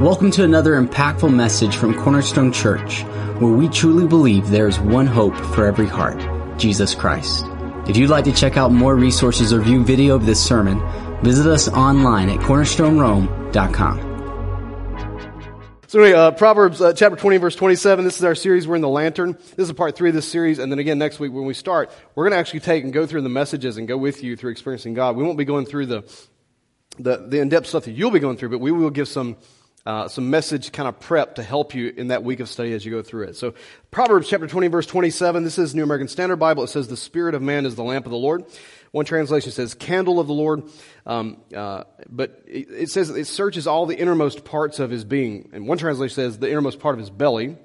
Welcome to another impactful message from Cornerstone Church, where we truly believe there is one hope for every heart Jesus Christ. If you'd like to check out more resources or view video of this sermon, visit us online at cornerstonerome.com. So anyway, uh, Proverbs uh, chapter 20, verse 27. This is our series. We're in the lantern. This is part three of this series. And then again, next week when we start, we're going to actually take and go through the messages and go with you through experiencing God. We won't be going through the, the, the in-depth stuff that you'll be going through, but we will give some uh, some message kind of prep to help you in that week of study as you go through it. So, Proverbs chapter 20, verse 27, this is New American Standard Bible. It says, The Spirit of man is the lamp of the Lord. One translation says, Candle of the Lord. Um, uh, but it, it says it searches all the innermost parts of his being. And one translation says, the innermost part of his belly.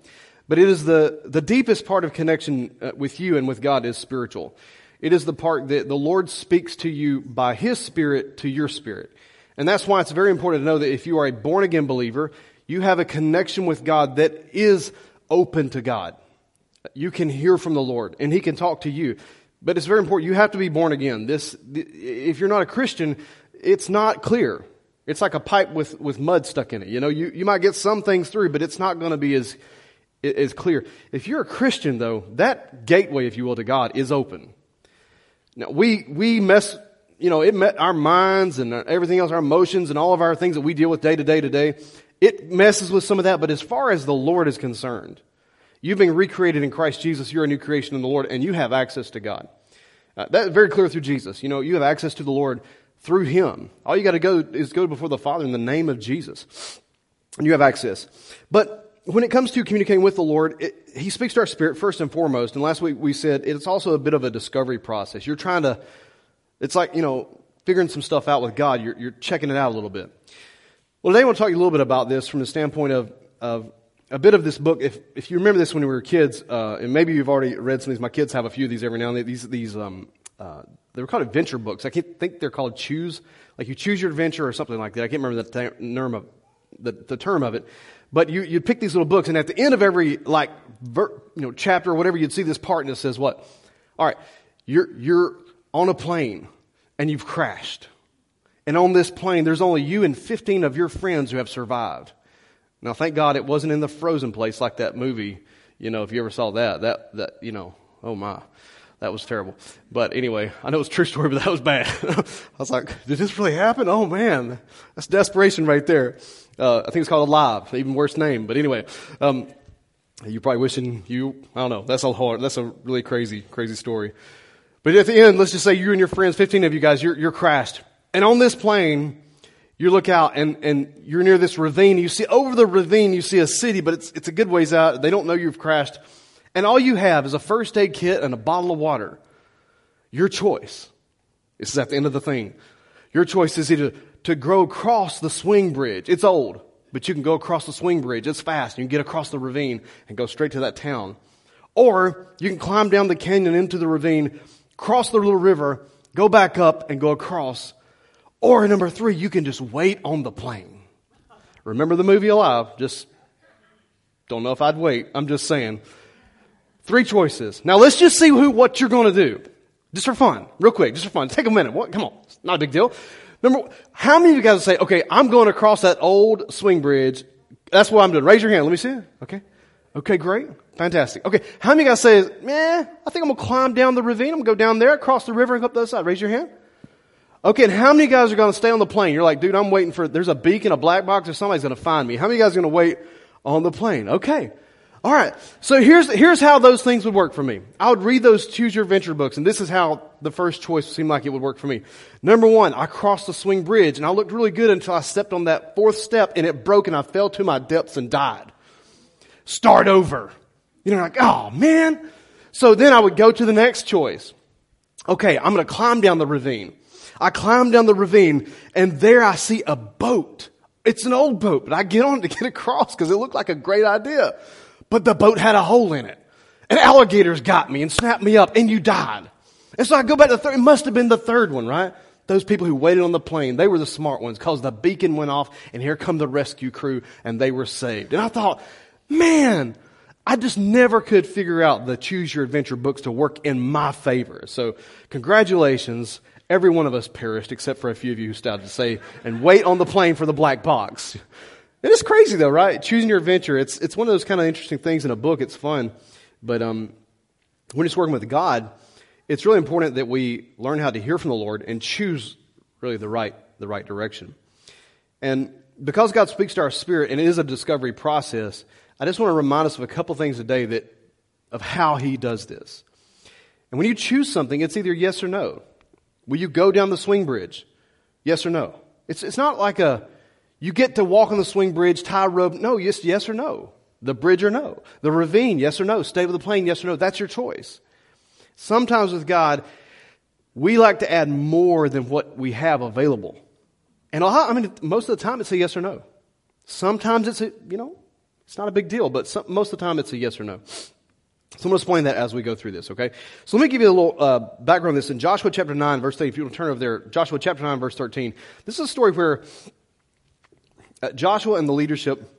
But it is the, the deepest part of connection uh, with you and with God is spiritual. It is the part that the Lord speaks to you by His Spirit to your spirit. And that's why it's very important to know that if you are a born again believer, you have a connection with God that is open to God. You can hear from the Lord and He can talk to you. But it's very important. You have to be born again. This, if you're not a Christian, it's not clear. It's like a pipe with, with mud stuck in it. You know, you, you might get some things through, but it's not going to be as, as clear. If you're a Christian though, that gateway, if you will, to God is open. Now we, we mess you know, it met our minds and everything else, our emotions and all of our things that we deal with day to day to day. It messes with some of that, but as far as the Lord is concerned, you've been recreated in Christ Jesus. You're a new creation in the Lord, and you have access to God. Uh, that's very clear through Jesus. You know, you have access to the Lord through Him. All you got to go is go before the Father in the name of Jesus, and you have access. But when it comes to communicating with the Lord, it, He speaks to our spirit first and foremost. And last week we said it's also a bit of a discovery process. You're trying to it's like, you know, figuring some stuff out with God. You're, you're checking it out a little bit. Well, today I want to talk to you a little bit about this from the standpoint of, of a bit of this book. If, if you remember this when we were kids, uh, and maybe you've already read some of these, my kids have a few of these every now and then. These, these, um, uh, they were called adventure books. I can't think they're called choose, like you choose your adventure or something like that. I can't remember the term of, the, the term of it. But you, you'd pick these little books, and at the end of every, like, ver, you know, chapter or whatever, you'd see this part, and it says what? All right, you're, you're on a plane and you've crashed. And on this plane, there's only you and 15 of your friends who have survived. Now, thank God it wasn't in the frozen place like that movie. You know, if you ever saw that, that, that, you know, oh my, that was terrible. But anyway, I know it's a true story, but that was bad. I was like, did this really happen? Oh man, that's desperation right there. Uh, I think it's called Alive, even worse name. But anyway, um, you're probably wishing you, I don't know, that's a hard, that's a really crazy, crazy story. But at the end, let's just say you and your friends, 15 of you guys, you're, you're crashed. And on this plane, you look out and, and you're near this ravine. You see over the ravine, you see a city, but it's, it's a good ways out. They don't know you've crashed. And all you have is a first aid kit and a bottle of water. Your choice. This is at the end of the thing. Your choice is either to go across the swing bridge. It's old, but you can go across the swing bridge. It's fast. You can get across the ravine and go straight to that town. Or you can climb down the canyon into the ravine cross the little river, go back up and go across. Or number three, you can just wait on the plane. Remember the movie Alive? Just don't know if I'd wait. I'm just saying. Three choices. Now let's just see who, what you're going to do. Just for fun. Real quick. Just for fun. Take a minute. What? Come on. It's not a big deal. Number, how many of you guys say, okay, I'm going across that old swing bridge. That's what I'm doing. Raise your hand. Let me see. Okay. Okay, great. Fantastic. Okay, how many guys say, man, I think I'm gonna climb down the ravine. I'm gonna go down there, cross the river, and go up the other side. Raise your hand. Okay, and how many guys are gonna stay on the plane? You're like, dude, I'm waiting for, there's a beacon, a black box, or somebody's gonna find me. How many guys are gonna wait on the plane? Okay. Alright. So here's, here's how those things would work for me. I would read those choose your adventure books, and this is how the first choice seemed like it would work for me. Number one, I crossed the swing bridge, and I looked really good until I stepped on that fourth step, and it broke, and I fell to my depths and died. Start over. You know, like, oh man. So then I would go to the next choice. Okay, I'm going to climb down the ravine. I climb down the ravine and there I see a boat. It's an old boat, but I get on to get across because it looked like a great idea. But the boat had a hole in it. And alligators got me and snapped me up and you died. And so I go back to the third. It must have been the third one, right? Those people who waited on the plane, they were the smart ones because the beacon went off and here come the rescue crew and they were saved. And I thought, man, I just never could figure out the choose your adventure books to work in my favor. So congratulations. Every one of us perished except for a few of you who started to say and wait on the plane for the black box. It is crazy though, right? Choosing your adventure. It's, it's one of those kind of interesting things in a book. It's fun. But, um, when it's working with God, it's really important that we learn how to hear from the Lord and choose really the right, the right direction. And because God speaks to our spirit and it is a discovery process, I just want to remind us of a couple things today that, of how He does this. And when you choose something, it's either yes or no. Will you go down the swing bridge? Yes or no? It's, it's not like a, you get to walk on the swing bridge, tie rope. No, yes, yes or no. The bridge or no. The ravine, yes or no. Stay with the plane, yes or no. That's your choice. Sometimes with God, we like to add more than what we have available. And I mean, most of the time it's a yes or no. Sometimes it's a, you know, it's not a big deal, but some, most of the time it's a yes or no. So I'm going to explain that as we go through this, okay? So let me give you a little uh, background on this. In Joshua chapter 9, verse 13, if you want to turn over there, Joshua chapter 9, verse 13. This is a story where uh, Joshua and the leadership,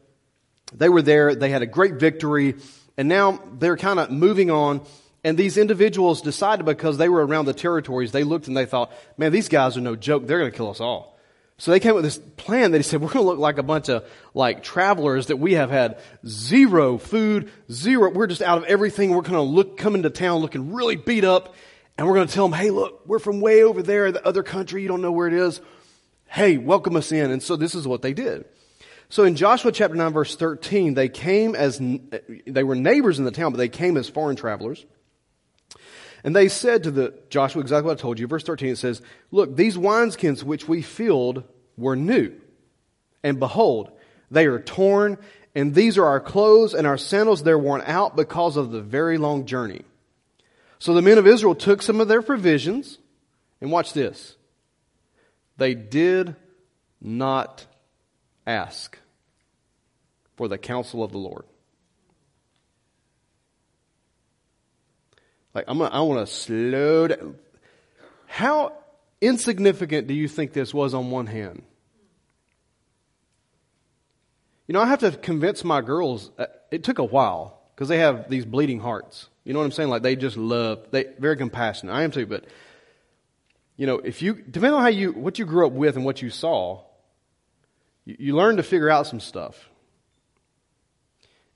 they were there, they had a great victory, and now they're kind of moving on. And these individuals decided because they were around the territories, they looked and they thought, man, these guys are no joke. They're going to kill us all. So they came up with this plan that he said, we're going to look like a bunch of like travelers that we have had zero food, zero, we're just out of everything. We're going to look, come into town looking really beat up. And we're going to tell them, hey, look, we're from way over there, the other country. You don't know where it is. Hey, welcome us in. And so this is what they did. So in Joshua chapter 9 verse 13, they came as, they were neighbors in the town, but they came as foreign travelers. And they said to the Joshua exactly what I told you. Verse 13 it says, Look, these wineskins which we filled were new. And behold, they are torn, and these are our clothes and our sandals, they're worn out because of the very long journey. So the men of Israel took some of their provisions, and watch this. They did not ask for the counsel of the Lord. Like, I'm gonna, I want to slow down. How insignificant do you think this was on one hand? You know, I have to convince my girls, uh, it took a while because they have these bleeding hearts. You know what I'm saying? Like they just love, they very compassionate. I am too, but you know, if you, depending on how you, what you grew up with and what you saw, you, you learn to figure out some stuff.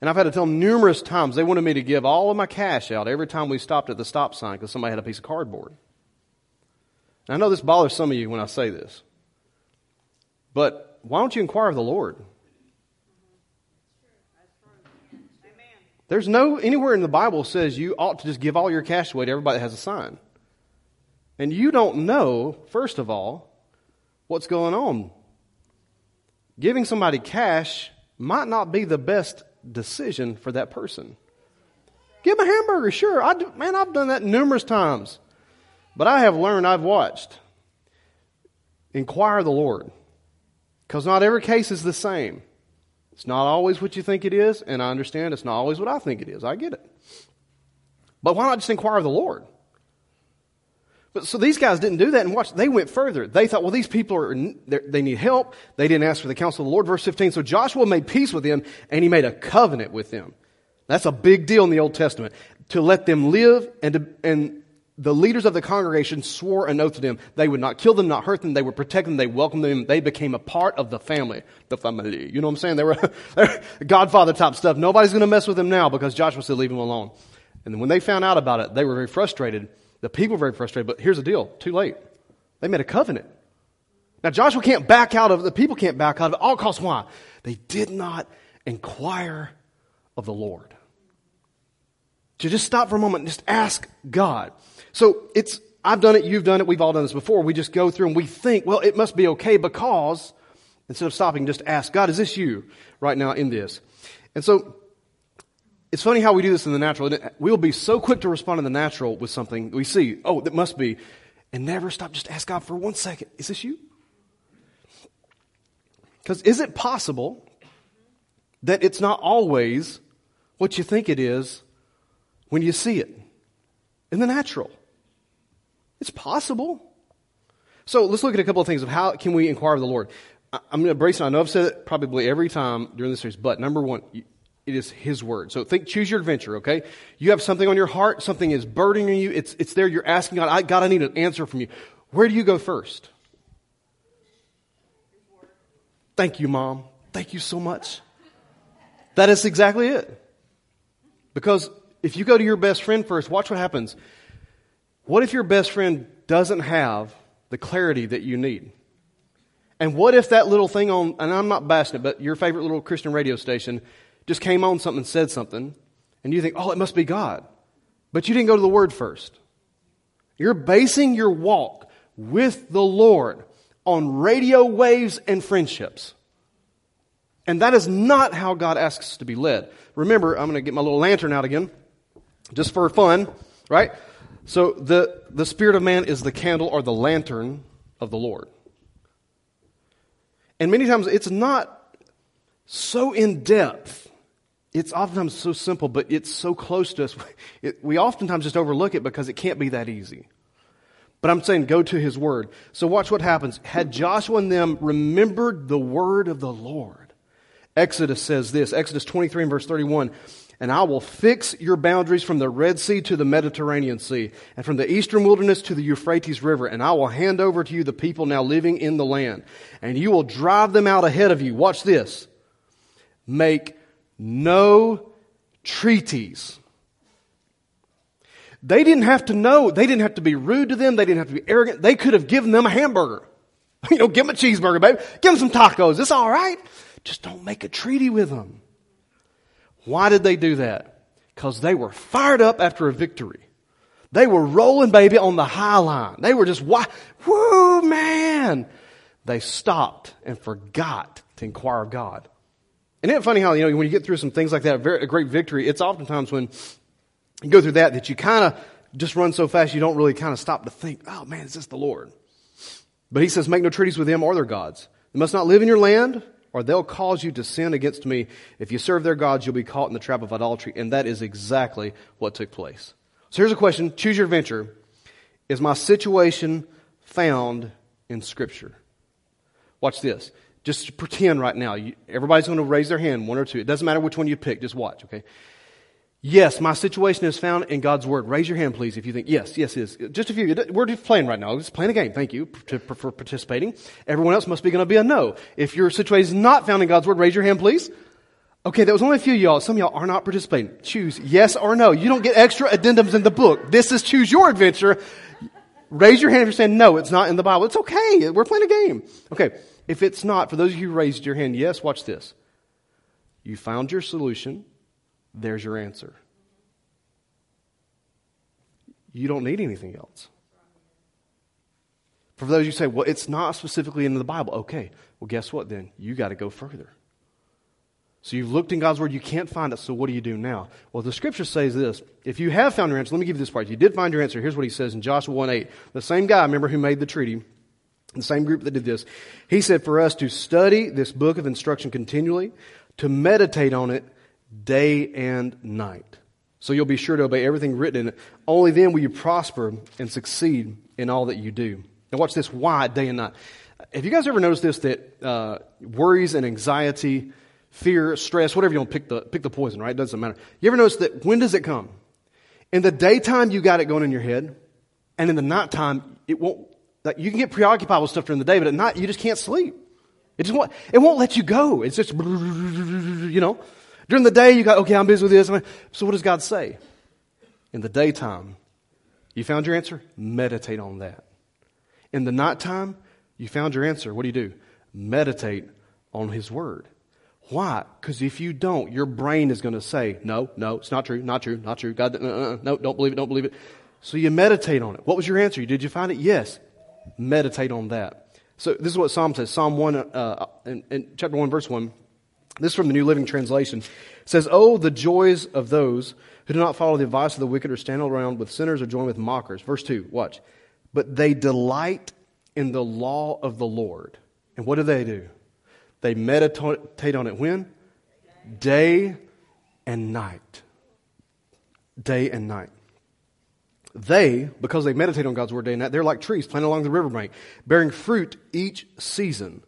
And I've had to tell them numerous times they wanted me to give all of my cash out every time we stopped at the stop sign because somebody had a piece of cardboard. And I know this bothers some of you when I say this. But why don't you inquire of the Lord? There's no anywhere in the Bible says you ought to just give all your cash away to everybody that has a sign. And you don't know, first of all, what's going on. Giving somebody cash might not be the best decision for that person. Give them a hamburger, sure. I do, man, I've done that numerous times. But I have learned, I've watched. Inquire the Lord. Because not every case is the same. It's not always what you think it is, and I understand it's not always what I think it is. I get it. But why not just inquire the Lord? But so these guys didn't do that and watch, they went further. They thought, well, these people are, they need help. They didn't ask for the counsel of the Lord. Verse 15. So Joshua made peace with them and he made a covenant with them. That's a big deal in the Old Testament. To let them live and to, and the leaders of the congregation swore an oath to them. They would not kill them, not hurt them. They would protect them. They welcomed them. They became a part of the family. The family. You know what I'm saying? They were Godfather type stuff. Nobody's going to mess with them now because Joshua said leave them alone. And when they found out about it, they were very frustrated the people were very frustrated, but here's the deal. Too late. They made a covenant. Now Joshua can't back out of, it. the people can't back out of it all costs. Why? They did not inquire of the Lord. To just stop for a moment and just ask God. So it's, I've done it, you've done it, we've all done this before. We just go through and we think, well, it must be okay because, instead of stopping, just ask God, is this you right now in this? And so it's funny how we do this in the natural. We'll be so quick to respond in the natural with something we see. Oh, that must be. And never stop. Just ask God for one second. Is this you? Because is it possible that it's not always what you think it is when you see it in the natural? It's possible. So let's look at a couple of things of how can we inquire of the Lord. I'm going to brace. I know I've said it probably every time during this series, but number one, it is His Word. So think, choose your adventure, okay? You have something on your heart, something is burdening you, it's, it's there, you're asking God, I, God, I need an answer from you. Where do you go first? Thank you, Mom. Thank you so much. That is exactly it. Because if you go to your best friend first, watch what happens. What if your best friend doesn't have the clarity that you need? And what if that little thing on, and I'm not bashing it, but your favorite little Christian radio station just came on something said something, and you think, oh, it must be God. But you didn't go to the Word first. You're basing your walk with the Lord on radio waves and friendships. And that is not how God asks us to be led. Remember, I'm going to get my little lantern out again, just for fun, right? So the, the spirit of man is the candle or the lantern of the Lord. And many times it's not so in depth. It's oftentimes so simple, but it's so close to us. It, we oftentimes just overlook it because it can't be that easy. But I'm saying go to his word. So watch what happens. Had Joshua and them remembered the word of the Lord, Exodus says this Exodus 23 and verse 31 And I will fix your boundaries from the Red Sea to the Mediterranean Sea, and from the eastern wilderness to the Euphrates River, and I will hand over to you the people now living in the land, and you will drive them out ahead of you. Watch this. Make no treaties. They didn't have to know. They didn't have to be rude to them. They didn't have to be arrogant. They could have given them a hamburger. You know, give them a cheeseburger, baby. Give them some tacos. It's all right. Just don't make a treaty with them. Why did they do that? Because they were fired up after a victory. They were rolling, baby, on the high line. They were just, whoo, man. They stopped and forgot to inquire of God. And isn't it funny how, you know, when you get through some things like that, a, very, a great victory, it's oftentimes when you go through that that you kind of just run so fast you don't really kind of stop to think, oh man, is this the Lord? But he says, make no treaties with them or their gods. They must not live in your land or they'll cause you to sin against me. If you serve their gods, you'll be caught in the trap of idolatry. And that is exactly what took place. So here's a question. Choose your adventure. Is my situation found in scripture? Watch this. Just pretend right now. You, everybody's going to raise their hand, one or two. It doesn't matter which one you pick. Just watch, okay? Yes, my situation is found in God's Word. Raise your hand, please, if you think, yes, yes, is. Just a few. We're just playing right now. Just playing a game. Thank you for participating. Everyone else must be going to be a no. If your situation is not found in God's Word, raise your hand, please. Okay, that was only a few y'all. Some of y'all are not participating. Choose yes or no. You don't get extra addendums in the book. This is choose your adventure. Raise your hand if you're saying no, it's not in the Bible. It's okay. We're playing a game. Okay. If it's not, for those of you who raised your hand, yes, watch this. You found your solution. There's your answer. You don't need anything else. For those you say, well, it's not specifically in the Bible. Okay, well, guess what then? You got to go further. So you've looked in God's Word, you can't find it, so what do you do now? Well, the Scripture says this. If you have found your answer, let me give you this part. If you did find your answer, here's what he says in Joshua 1 8. The same guy, remember, who made the treaty, the same group that did this, he said for us to study this book of instruction continually, to meditate on it day and night. So you'll be sure to obey everything written in it. Only then will you prosper and succeed in all that you do. Now watch this. Why day and night? Have you guys ever noticed this, that uh, worries and anxiety, fear, stress, whatever you want, pick the, pick the poison, right? It doesn't matter. You ever notice that when does it come? In the daytime, you got it going in your head. And in the nighttime, it won't, like, you can get preoccupied with stuff during the day, but at night, you just can't sleep. It just won't, it won't let you go. It's just, you know. During the day, you got, okay, I'm busy with this. So what does God say? In the daytime, you found your answer? Meditate on that. In the nighttime, you found your answer. What do you do? Meditate on His Word. Why? Because if you don't, your brain is going to say, no, no, it's not true, not true, not true. God, uh, uh, no, don't believe it, don't believe it. So you meditate on it. What was your answer? Did you find it? Yes. Meditate on that. So this is what Psalm says. Psalm 1, uh, in, in chapter 1, verse 1. This is from the New Living Translation. It says, Oh, the joys of those who do not follow the advice of the wicked or stand around with sinners or join with mockers. Verse 2, watch. But they delight in the law of the Lord. And what do they do? They meditate on it when? Day and night. Day and night. They, because they meditate on God's word day and night, they're like trees planted along the riverbank, bearing fruit each season.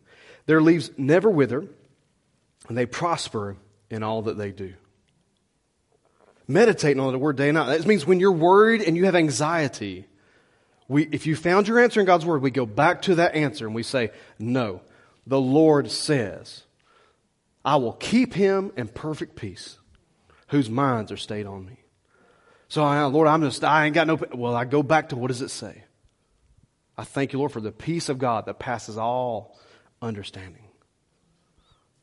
Their leaves never wither and they prosper in all that they do. Meditating on the word day and night. That means when you're worried and you have anxiety, we, if you found your answer in God's word, we go back to that answer and we say, no, the Lord says. I will keep him in perfect peace, whose minds are stayed on me. So, Lord, I'm just, I ain't got no, well, I go back to what does it say? I thank you, Lord, for the peace of God that passes all understanding.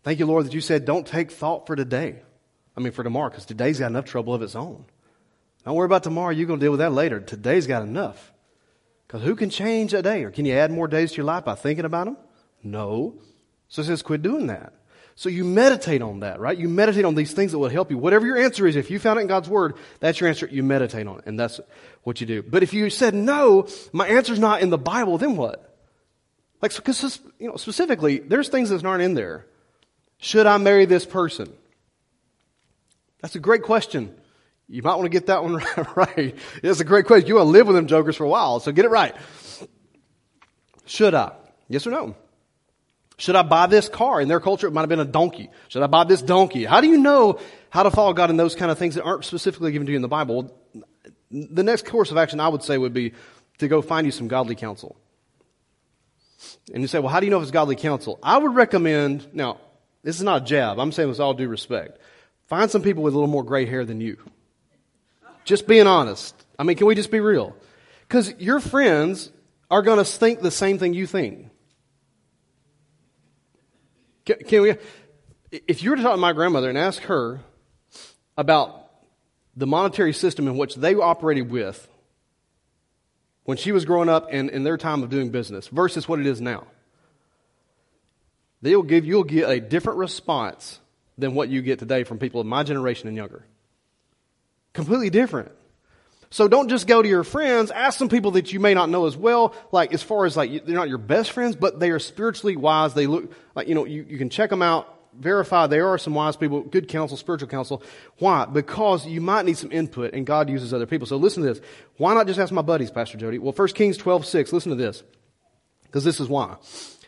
Thank you, Lord, that you said, don't take thought for today. I mean, for tomorrow, because today's got enough trouble of its own. Don't worry about tomorrow. You're going to deal with that later. Today's got enough. Because who can change a day? Or can you add more days to your life by thinking about them? No. So it says quit doing that. So you meditate on that, right? You meditate on these things that will help you. Whatever your answer is, if you found it in God's Word, that's your answer. You meditate on it, and that's what you do. But if you said, no, my answer's not in the Bible, then what? Like, because, you know, specifically, there's things that aren't in there. Should I marry this person? That's a great question. You might want to get that one right. It's a great question. You want to live with them jokers for a while, so get it right. Should I? Yes or no? Should I buy this car? In their culture, it might have been a donkey. Should I buy this donkey? How do you know how to follow God in those kind of things that aren't specifically given to you in the Bible? The next course of action I would say would be to go find you some godly counsel. And you say, well, how do you know if it's godly counsel? I would recommend, now, this is not a jab. I'm saying with all due respect. Find some people with a little more gray hair than you. Just being honest. I mean, can we just be real? Because your friends are going to think the same thing you think. Can, can, we? If you were to talk to my grandmother and ask her about the monetary system in which they operated with when she was growing up and in their time of doing business versus what it is now, they'll give you'll get a different response than what you get today from people of my generation and younger. Completely different. So don't just go to your friends. Ask some people that you may not know as well. Like as far as like they're not your best friends, but they are spiritually wise. They look like you know you, you can check them out, verify there are some wise people, good counsel, spiritual counsel. Why? Because you might need some input, and God uses other people. So listen to this. Why not just ask my buddies, Pastor Jody? Well, 1 Kings twelve six. Listen to this, because this is why.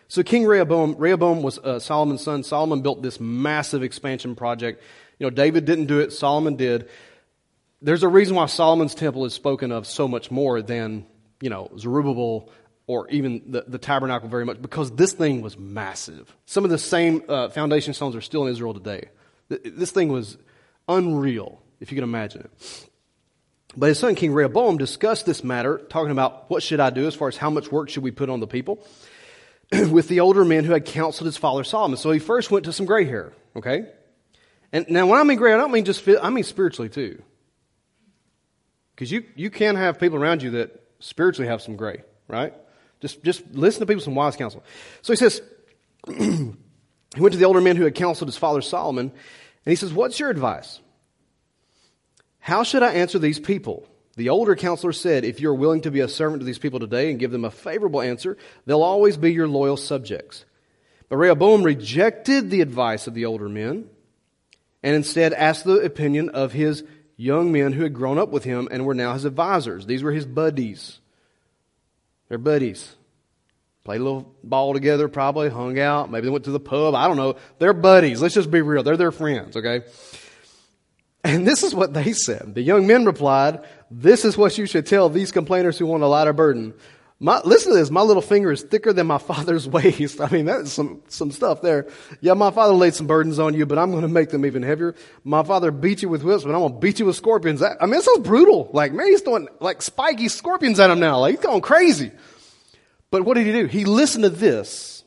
So King Rehoboam, Rehoboam was uh, Solomon's son. Solomon built this massive expansion project. You know, David didn't do it. Solomon did there's a reason why Solomon's temple is spoken of so much more than, you know, Zerubbabel or even the, the tabernacle very much, because this thing was massive. Some of the same uh, foundation stones are still in Israel today. This thing was unreal, if you can imagine it. But his son, King Rehoboam, discussed this matter, talking about what should I do as far as how much work should we put on the people, with the older men who had counseled his father Solomon. So he first went to some gray hair, okay? And now when I mean gray, I don't mean just, I mean spiritually too. Because you, you can have people around you that spiritually have some gray, right? Just, just listen to people, some wise counsel. So he says, he went to the older men who had counseled his father Solomon, and he says, What's your advice? How should I answer these people? The older counselor said, If you're willing to be a servant to these people today and give them a favorable answer, they'll always be your loyal subjects. But Rehoboam rejected the advice of the older men and instead asked the opinion of his young men who had grown up with him and were now his advisors. These were his buddies. They're buddies. Played a little ball together, probably, hung out. Maybe they went to the pub. I don't know. They're buddies. Let's just be real. They're their friends, okay? And this is what they said. The young men replied, This is what you should tell these complainers who want a lighter burden. My, listen to this. My little finger is thicker than my father's waist. I mean, that's some, some stuff there. Yeah, my father laid some burdens on you, but I'm going to make them even heavier. My father beat you with whips, but I'm going to beat you with scorpions. I mean, this sounds brutal. Like, man, he's throwing like spiky scorpions at him now. Like, he's going crazy. But what did he do? He listened to this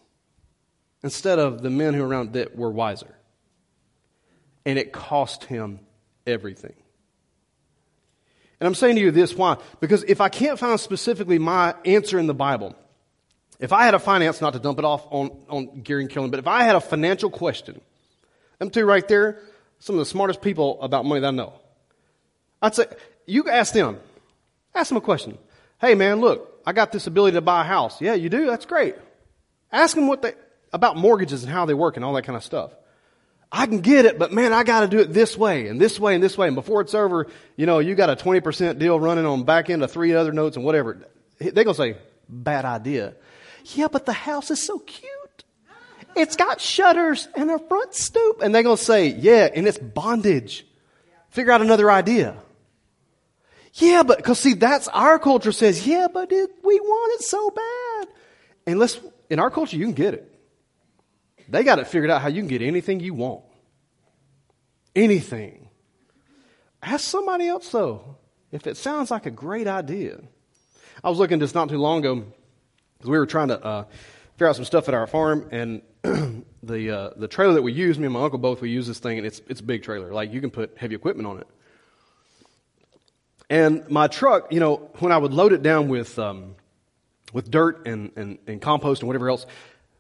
instead of the men who were around that were wiser. And it cost him everything. And I'm saying to you this, why? Because if I can't find specifically my answer in the Bible, if I had a finance, not to dump it off on, on Gary and Killen, but if I had a financial question, them two right there, some of the smartest people about money that I know. I'd say, you ask them, ask them a question. Hey man, look, I got this ability to buy a house. Yeah, you do? That's great. Ask them what they, about mortgages and how they work and all that kind of stuff. I can get it, but man, I got to do it this way and this way and this way. And before it's over, you know, you got a 20% deal running on back end of three other notes and whatever. They're going to say, bad idea. Yeah, but the house is so cute. It's got shutters and a front stoop. And they're going to say, yeah, and it's bondage. Figure out another idea. Yeah, but, cause see, that's our culture says, yeah, but it, we want it so bad. And let's, in our culture, you can get it. They got it figured out how you can get anything you want. Anything. Ask somebody else though, if it sounds like a great idea. I was looking just not too long ago because we were trying to uh, figure out some stuff at our farm, and the uh, the trailer that we use, me and my uncle both, we use this thing, and it's it's a big trailer. Like you can put heavy equipment on it. And my truck, you know, when I would load it down with um, with dirt and, and, and compost and whatever else,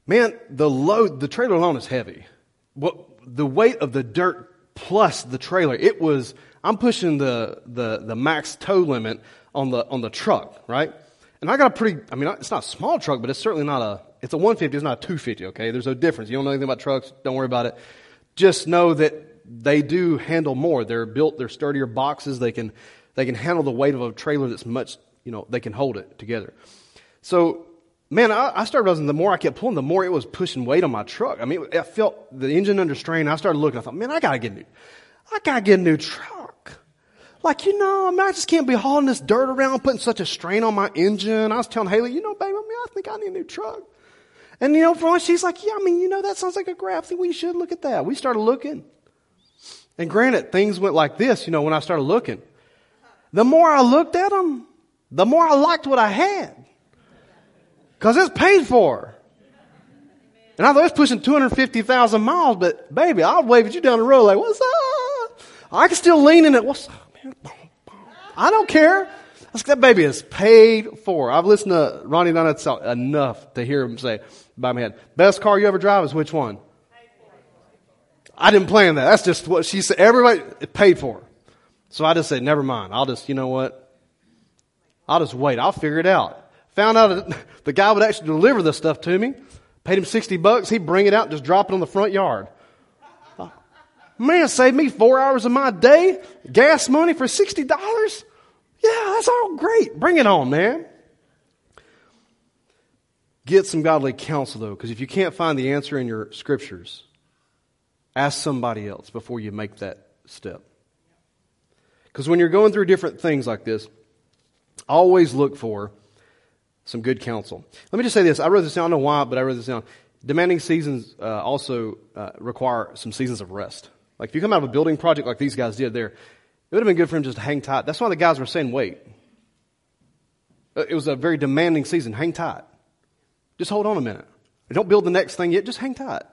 man, the load, the trailer alone is heavy. What the weight of the dirt plus the trailer, it was. I'm pushing the the the max tow limit on the on the truck, right? And I got a pretty. I mean, it's not a small truck, but it's certainly not a. It's a 150. It's not a 250. Okay, there's no difference. You don't know anything about trucks. Don't worry about it. Just know that they do handle more. They're built. They're sturdier boxes. They can they can handle the weight of a trailer that's much, you know, they can hold it together. So, man, I, I started realizing the more I kept pulling, the more it was pushing weight on my truck. I mean, I felt the engine under strain. I started looking. I thought, man, I gotta get a new, I gotta get a new truck. Like, you know, I mean, I just can't be hauling this dirt around, putting such a strain on my engine. I was telling Haley, you know, baby, I mean, I think I need a new truck. And, you know, for once, she's like, yeah, I mean, you know, that sounds like a great, I think we should look at that. We started looking. And granted, things went like this, you know, when I started looking. The more I looked at them, the more I liked what I had. Cause it's paid for. And I thought it's pushing 250,000 miles, but baby, I'll wave at you down the road like, what's up? I can still lean in it. What's up, man? I don't care. That baby is paid for. I've listened to Ronnie Dunn enough to hear him say by my head, best car you ever drive is which one? I didn't plan that. That's just what she said. Everybody paid for. So I just said, never mind. I'll just, you know what? I'll just wait. I'll figure it out. Found out that the guy would actually deliver the stuff to me. Paid him 60 bucks. He'd bring it out and just drop it on the front yard. Man, saved me four hours of my day. Gas money for $60? Yeah, that's all great. Bring it on, man. Get some godly counsel, though, because if you can't find the answer in your scriptures, ask somebody else before you make that step. Because when you're going through different things like this, always look for some good counsel. Let me just say this. I wrote this down. I don't know why, but I wrote this down. Demanding seasons uh, also uh, require some seasons of rest. Like if you come out of a building project like these guys did there, it would have been good for him just to hang tight. That's why the guys were saying, wait. Uh, it was a very demanding season. Hang tight. Just hold on a minute. Don't build the next thing yet. Just hang tight.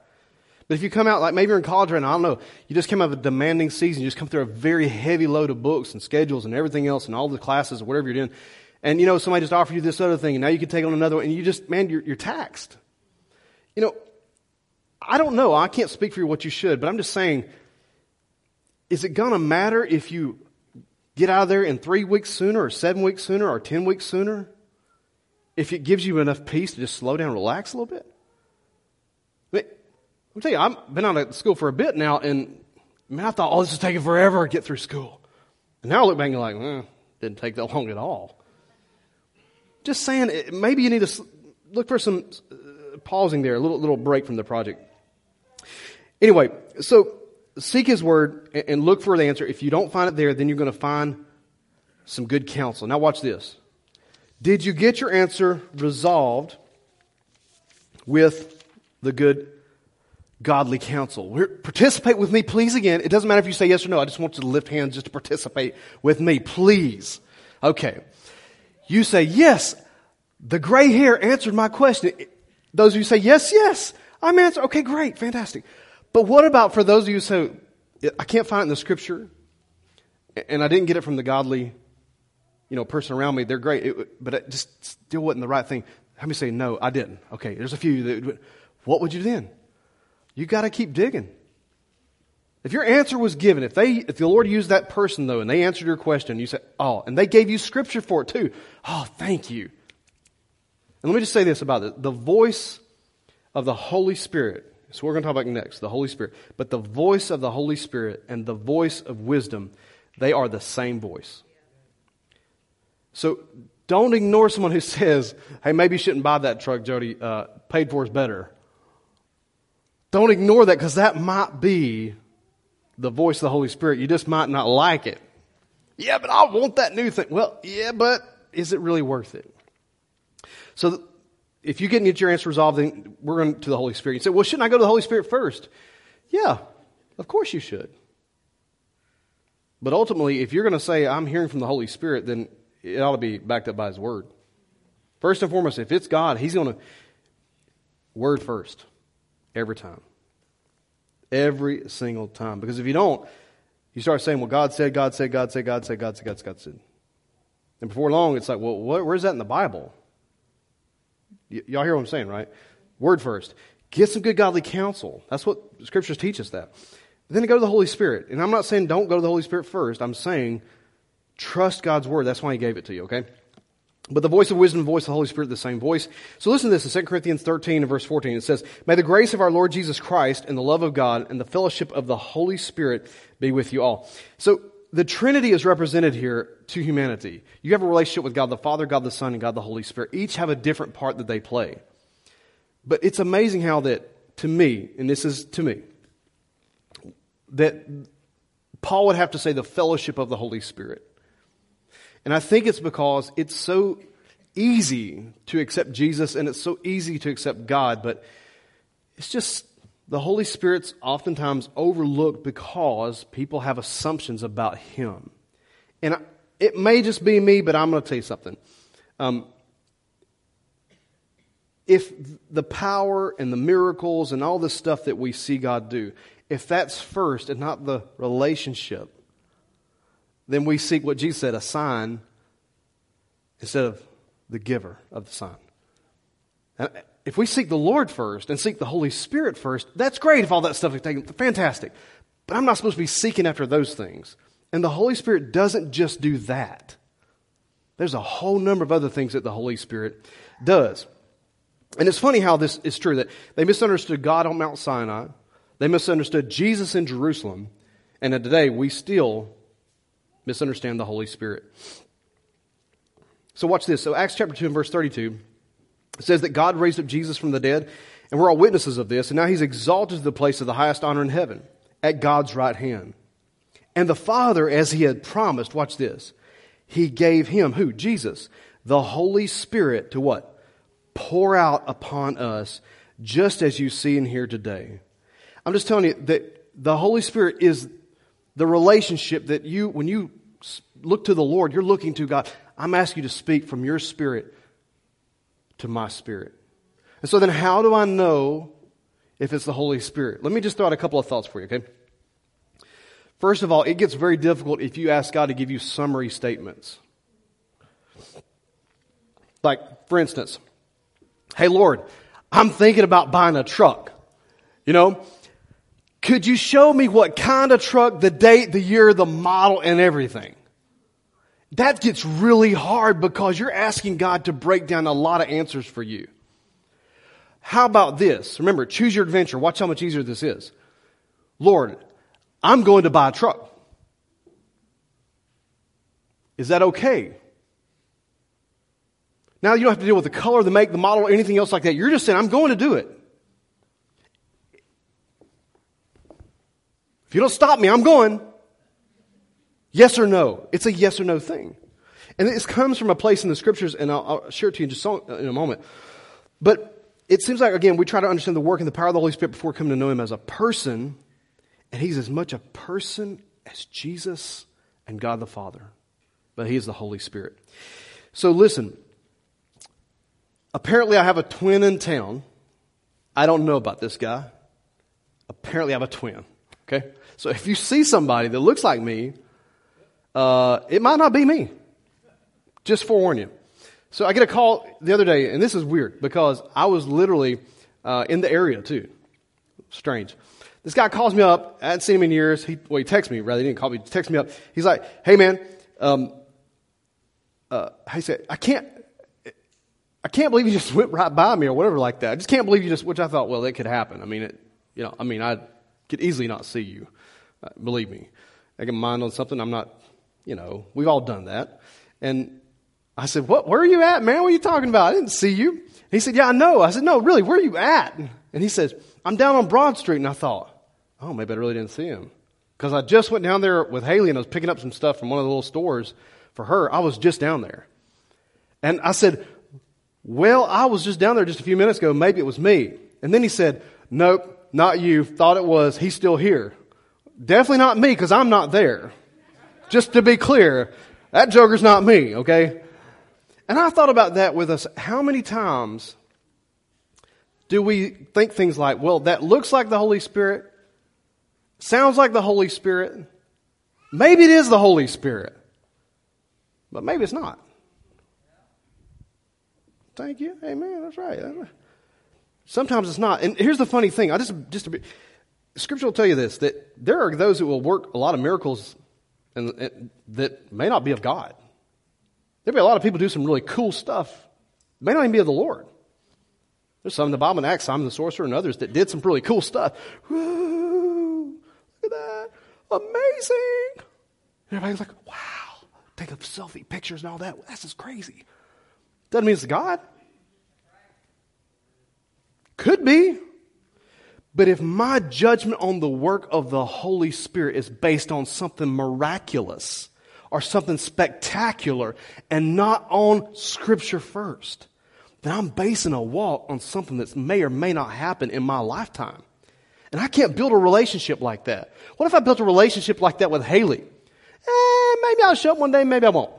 But if you come out, like maybe you're in college right now, I don't know, you just come out of a demanding season, you just come through a very heavy load of books and schedules and everything else and all the classes or whatever you're doing. And you know, somebody just offered you this other thing and now you can take on another one and you just, man, you're, you're taxed. You know, I don't know. I can't speak for you what you should, but I'm just saying, is it gonna matter if you get out of there in three weeks sooner or seven weeks sooner or ten weeks sooner? If it gives you enough peace to just slow down, relax a little bit? I'll tell you, I've been out of school for a bit now, and man, I thought, oh, this is taking forever to get through school. And now I look back and like, eh, didn't take that long at all. Just saying, maybe you need to look for some uh, pausing there, a little, little break from the project. Anyway, so seek His Word and look for the answer. If you don't find it there, then you're going to find some good counsel. Now watch this. Did you get your answer resolved with the good godly counsel. Participate with me, please, again. It doesn't matter if you say yes or no. I just want you to lift hands just to participate with me, please. Okay. You say, yes, the gray hair answered my question. Those of you say, yes, yes, I'm answering. Okay, great, fantastic. But what about for those of you who say, I can't find it in the scripture, and I didn't get it from the godly, you know, person around me. They're great, it, but it just still wasn't the right thing. How many say, no, I didn't? Okay, there's a few that, what would you do then? You got to keep digging. If your answer was given, if they, if the Lord used that person though, and they answered your question, you said, oh, and they gave you scripture for it too. Oh, thank you. And let me just say this about it. The voice of the Holy Spirit, so we're going to talk about next, the Holy Spirit. But the voice of the Holy Spirit and the voice of wisdom, they are the same voice. So don't ignore someone who says, hey, maybe you shouldn't buy that truck, Jody. Uh, paid for is better. Don't ignore that because that might be the voice of the Holy Spirit. You just might not like it. Yeah, but I want that new thing. Well, yeah, but is it really worth it? So if you get your answer resolved, then we're going to the Holy Spirit. You say, well, shouldn't I go to the Holy Spirit first? Yeah, of course you should. But ultimately, if you're going to say, I'm hearing from the Holy Spirit, then it ought to be backed up by His Word. First and foremost, if it's God, He's going to, Word first, every time. Every single time. Because if you don't, you start saying, well, God said, God said, God said, God said, God said, God said, God said. And before long, it's like, well, what, where's that in the Bible? Y- y'all hear what I'm saying, right? Word first. Get some good godly counsel. That's what scriptures teach us that. Then go to the Holy Spirit. And I'm not saying don't go to the Holy Spirit first. I'm saying trust God's word. That's why he gave it to you, okay? But the voice of wisdom the voice of the Holy Spirit, the same voice. So listen to this in 2 Corinthians 13 and verse 14. It says, May the grace of our Lord Jesus Christ and the love of God and the fellowship of the Holy Spirit be with you all. So the Trinity is represented here to humanity. You have a relationship with God the Father, God the Son, and God the Holy Spirit. Each have a different part that they play. But it's amazing how that, to me, and this is to me, that Paul would have to say the fellowship of the Holy Spirit. And I think it's because it's so easy to accept Jesus and it's so easy to accept God, but it's just the Holy Spirit's oftentimes overlooked because people have assumptions about Him. And it may just be me, but I'm going to tell you something. Um, if the power and the miracles and all the stuff that we see God do, if that's first and not the relationship, then we seek what Jesus said a sign instead of the giver of the sign. And if we seek the Lord first and seek the Holy Spirit first, that's great if all that stuff is taken. Fantastic. But I'm not supposed to be seeking after those things. And the Holy Spirit doesn't just do that. There's a whole number of other things that the Holy Spirit does. And it's funny how this is true that they misunderstood God on Mount Sinai. They misunderstood Jesus in Jerusalem. And today we still misunderstand the Holy Spirit. So watch this. So Acts chapter 2 and verse 32 says that God raised up Jesus from the dead, and we're all witnesses of this, and now he's exalted to the place of the highest honor in heaven, at God's right hand. And the Father, as he had promised, watch this, he gave him, who? Jesus, the Holy Spirit to what? Pour out upon us, just as you see and hear today. I'm just telling you that the Holy Spirit is the relationship that you, when you look to the Lord, you're looking to God. I'm asking you to speak from your spirit to my spirit. And so then, how do I know if it's the Holy Spirit? Let me just throw out a couple of thoughts for you, okay? First of all, it gets very difficult if you ask God to give you summary statements. Like, for instance, hey, Lord, I'm thinking about buying a truck. You know, could you show me what kind of truck, the date, the year, the model, and everything? That gets really hard because you're asking God to break down a lot of answers for you. How about this? Remember, choose your adventure. Watch how much easier this is. Lord, I'm going to buy a truck. Is that okay? Now you don't have to deal with the color, the make, the model, or anything else like that. You're just saying, I'm going to do it. If you don't stop me, I'm going. Yes or no? It's a yes or no thing. And this comes from a place in the scriptures, and I'll, I'll share it to you in just in a moment. But it seems like, again, we try to understand the work and the power of the Holy Spirit before coming to know Him as a person, and He's as much a person as Jesus and God the Father. But He is the Holy Spirit. So listen, apparently I have a twin in town. I don't know about this guy. Apparently I have a twin. Okay? So if you see somebody that looks like me, uh, it might not be me. Just forewarn you. So I get a call the other day, and this is weird because I was literally uh, in the area too. Strange. This guy calls me up. I hadn't seen him in years. He, well, he texts me rather. He didn't call me. He texts me up. He's like, "Hey, man, um, uh, he said, I can't, I can't believe you just went right by me or whatever like that. I just can't believe you just." Which I thought, well, it could happen. I mean, it, you know, I mean, I could easily not see you. Believe me. I get mind on something. I'm not, you know, we've all done that. And I said, what, where are you at, man? What are you talking about? I didn't see you. He said, yeah, I know. I said, no, really, where are you at? And he says, I'm down on Broad Street. And I thought, oh, maybe I really didn't see him. Because I just went down there with Haley and I was picking up some stuff from one of the little stores for her. I was just down there. And I said, Well, I was just down there just a few minutes ago. Maybe it was me. And then he said, Nope, not you. Thought it was. He's still here. Definitely not me because I'm not there. Just to be clear, that joker's not me, okay? And I thought about that with us. How many times do we think things like, well, that looks like the Holy Spirit, sounds like the Holy Spirit, maybe it is the Holy Spirit, but maybe it's not. Thank you. Amen. That's right. Sometimes it's not. And here's the funny thing. I just, just to be, Scripture will tell you this that there are those that will work a lot of miracles and, and that may not be of God. There'll be a lot of people do some really cool stuff. May not even be of the Lord. There's some in the Bible and Acts, Simon the sorcerer and others that did some really cool stuff. Woo, look at that. Amazing. And everybody's like, wow, take a selfie pictures and all that. That's just crazy. Doesn't mean it's God. Could be. But if my judgment on the work of the Holy Spirit is based on something miraculous or something spectacular and not on Scripture first, then I'm basing a walk on something that may or may not happen in my lifetime. And I can't build a relationship like that. What if I built a relationship like that with Haley? Eh, maybe I'll show up one day, maybe I won't.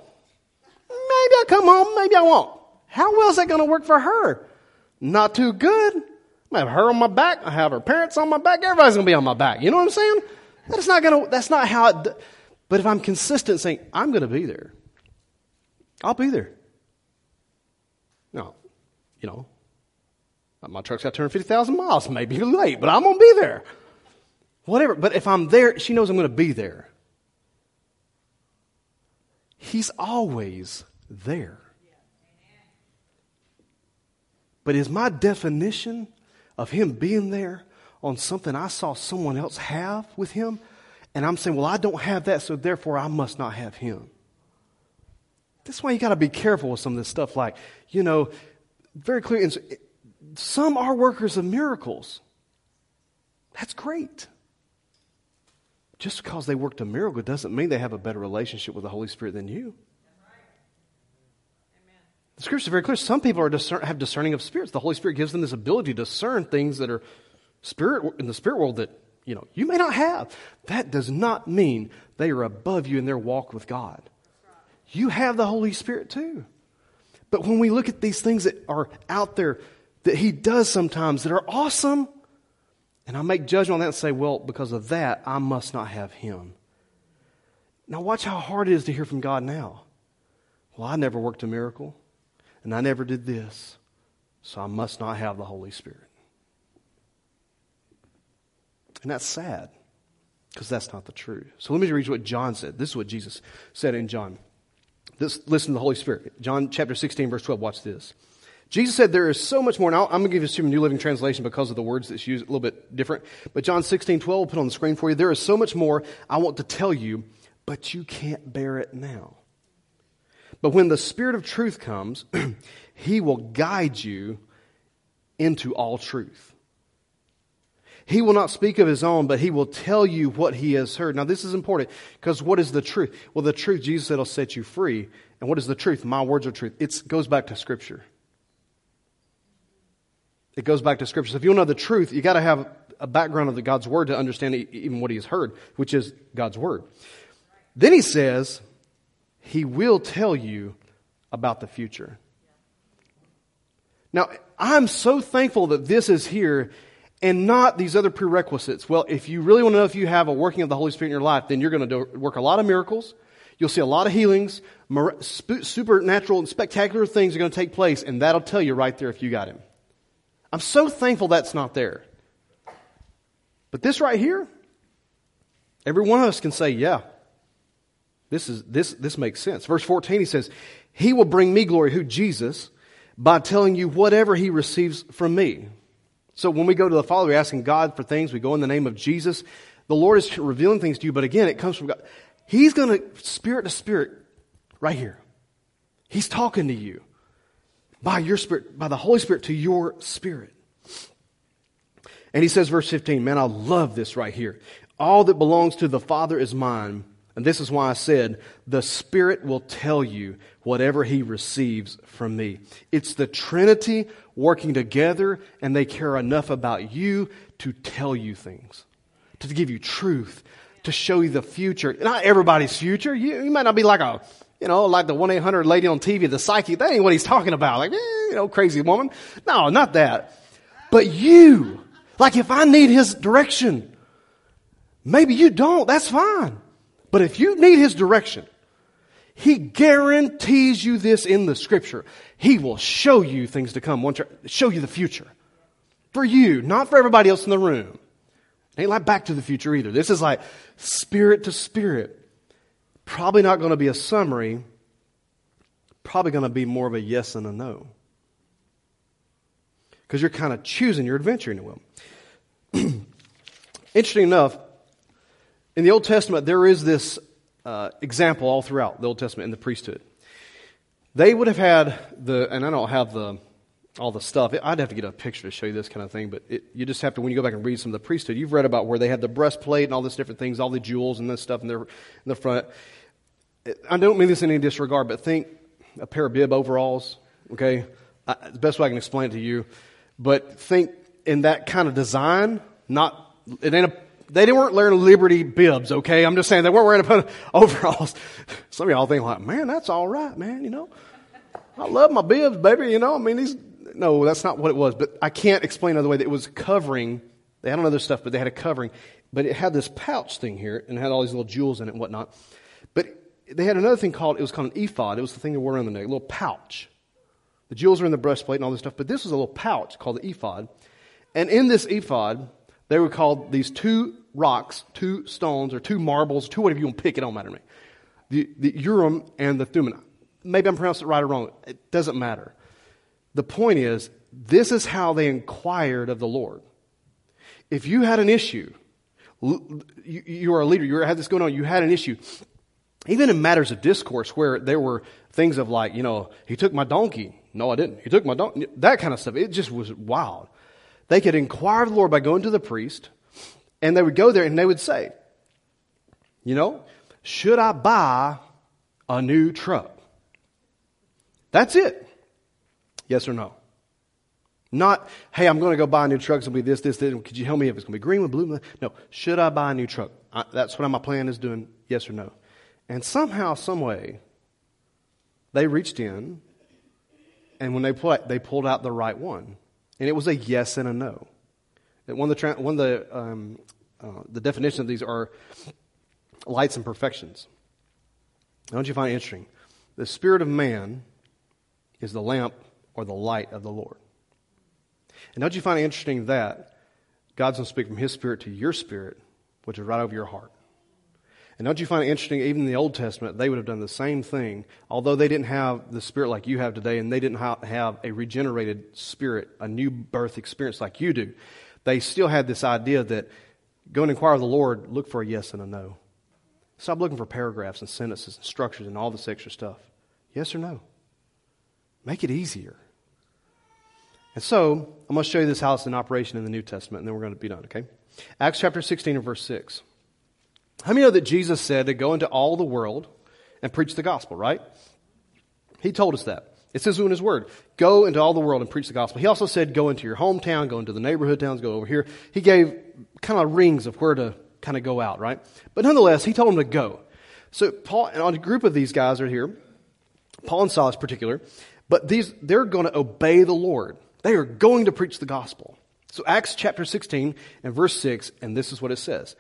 Maybe I'll come home, maybe I won't. How well is that going to work for her? Not too good. I have her on my back. I have her parents on my back. Everybody's going to be on my back. You know what I'm saying? That's not going to, that's not how it, but if I'm consistent saying, I'm going to be there, I'll be there. No, you know, my truck's got 250,000 miles. Maybe late, but I'm going to be there. Whatever. But if I'm there, she knows I'm going to be there. He's always there. But is my definition of him being there on something I saw someone else have with him? And I'm saying, well, I don't have that, so therefore I must not have him. That's why you got to be careful with some of this stuff. Like, you know, very clear. Some are workers of miracles. That's great. Just because they worked a miracle doesn't mean they have a better relationship with the Holy Spirit than you. The scripture is very clear. Some people are discern, have discerning of spirits. The Holy Spirit gives them this ability to discern things that are spirit in the spirit world that you know you may not have. That does not mean they are above you in their walk with God. You have the Holy Spirit too. But when we look at these things that are out there that He does sometimes that are awesome, and I make judgment on that and say, well, because of that, I must not have Him. Now, watch how hard it is to hear from God now. Well, I never worked a miracle and I never did this, so I must not have the Holy Spirit. And that's sad because that's not the truth. So let me read you what John said. This is what Jesus said in John. This, listen to the Holy Spirit. John chapter 16, verse 12. Watch this. Jesus said there is so much more. Now, I'm going to give you some New Living Translation because of the words that's used a little bit different. But John 16, 12, we'll put on the screen for you. There is so much more I want to tell you, but you can't bear it now. But when the Spirit of truth comes, He will guide you into all truth. He will not speak of his own, but he will tell you what he has heard. Now, this is important because what is the truth? Well, the truth, Jesus said, will set you free. And what is the truth? My words are truth. It goes back to Scripture. It goes back to Scripture. So if you want to know the truth, you got to have a background of the God's Word to understand even what he has heard, which is God's Word. Then he says, he will tell you about the future. Now, I'm so thankful that this is here and not these other prerequisites. Well, if you really want to know if you have a working of the Holy Spirit in your life, then you're going to work a lot of miracles. You'll see a lot of healings, supernatural and spectacular things are going to take place, and that'll tell you right there if you got Him. I'm so thankful that's not there. But this right here, every one of us can say, yeah, this, is, this, this makes sense. Verse 14, he says, He will bring me glory, who? Jesus, by telling you whatever he receives from me. So when we go to the Father, we're asking God for things. We go in the name of Jesus. The Lord is revealing things to you, but again, it comes from God. He's going to, spirit to spirit, right here. He's talking to you by your spirit, by the Holy Spirit to your spirit. And he says, verse 15, man, I love this right here. All that belongs to the Father is mine. And this is why I said, the Spirit will tell you whatever He receives from me. It's the Trinity working together, and they care enough about you to tell you things, to give you truth, to show you the future. Not everybody's future. You, you might not be like a, you know, like the 1-800 lady on TV, the psychic. That ain't what he's talking about. Like, eh, you know, crazy woman. No, not that. But you, like if I need His direction, maybe you don't, that's fine. But if you need His direction, He guarantees you this in the scripture. He will show you things to come, show you the future. For you, not for everybody else in the room. It ain't like back to the future either. This is like spirit to spirit. Probably not going to be a summary. Probably going to be more of a yes and a no. Because you're kind of choosing your adventure in a will. Interesting enough, in the Old Testament, there is this uh, example all throughout the Old Testament in the priesthood. They would have had the, and I don't have the all the stuff. I'd have to get a picture to show you this kind of thing, but it, you just have to, when you go back and read some of the priesthood, you've read about where they had the breastplate and all this different things, all the jewels and this stuff in, their, in the front. I don't mean this in any disregard, but think a pair of bib overalls, okay? I, the best way I can explain it to you. But think in that kind of design, not, it ain't a they weren't wearing Liberty bibs, okay? I'm just saying they weren't wearing overalls. Some of y'all think like, man, that's all right, man, you know? I love my bibs, baby, you know? I mean, these, no, that's not what it was, but I can't explain another way that it was covering. They had other stuff, but they had a covering. But it had this pouch thing here and had all these little jewels in it and whatnot. But they had another thing called, it was called an ephod. It was the thing they wore around the neck, a little pouch. The jewels were in the breastplate and all this stuff, but this was a little pouch called the ephod. And in this ephod, they were called these two rocks, two stones, or two marbles, two whatever you want to pick, it don't matter to me. The, the Urim and the Thummim. Maybe I'm pronouncing it right or wrong. It doesn't matter. The point is, this is how they inquired of the Lord. If you had an issue, you, are a leader, you had this going on, you had an issue, even in matters of discourse where there were things of like, you know, he took my donkey. No, I didn't. He took my donkey. That kind of stuff. It just was wild. They could inquire of the Lord by going to the priest, and they would go there and they would say, you know, should I buy a new truck? That's it. Yes or no? Not, hey, I'm going to go buy a new truck. It's going to be this, this, this. Could you help me if it's going to be green with blue? No. Should I buy a new truck? I, that's what my plan is doing. Yes or no? And somehow, some way, they reached in, and when they pulled, they pulled out the right one, and it was a yes and a no. One of the, one of the, um, uh, the definition of these are lights and perfections. Now, Don't you find it interesting? The spirit of man is the lamp or the light of the Lord. And don't you find it interesting that God's going to speak from His spirit to your spirit, which is right over your heart? And don't you find it interesting, even in the Old Testament, they would have done the same thing, although they didn't have the spirit like you have today, and they didn't have a regenerated spirit, a new birth experience like you do. They still had this idea that go and inquire of the Lord, look for a yes and a no. Stop looking for paragraphs and sentences and structures and all this extra stuff. Yes or no? Make it easier. And so, I'm going to show you this house in operation in the New Testament, and then we're going to be done, okay? Acts chapter 16 and verse 6. How many know that Jesus said to go into all the world and preach the gospel, right? He told us that. It says in his word, go into all the world and preach the gospel. He also said, go into your hometown, go into the neighborhood towns, go over here. He gave kind of rings of where to kind of go out, right? But nonetheless, he told them to go. So Paul, and a group of these guys are here, Paul and Silas particular, but these, they're going to obey the Lord. They are going to preach the gospel. So Acts chapter 16 and verse 6, and this is what it says.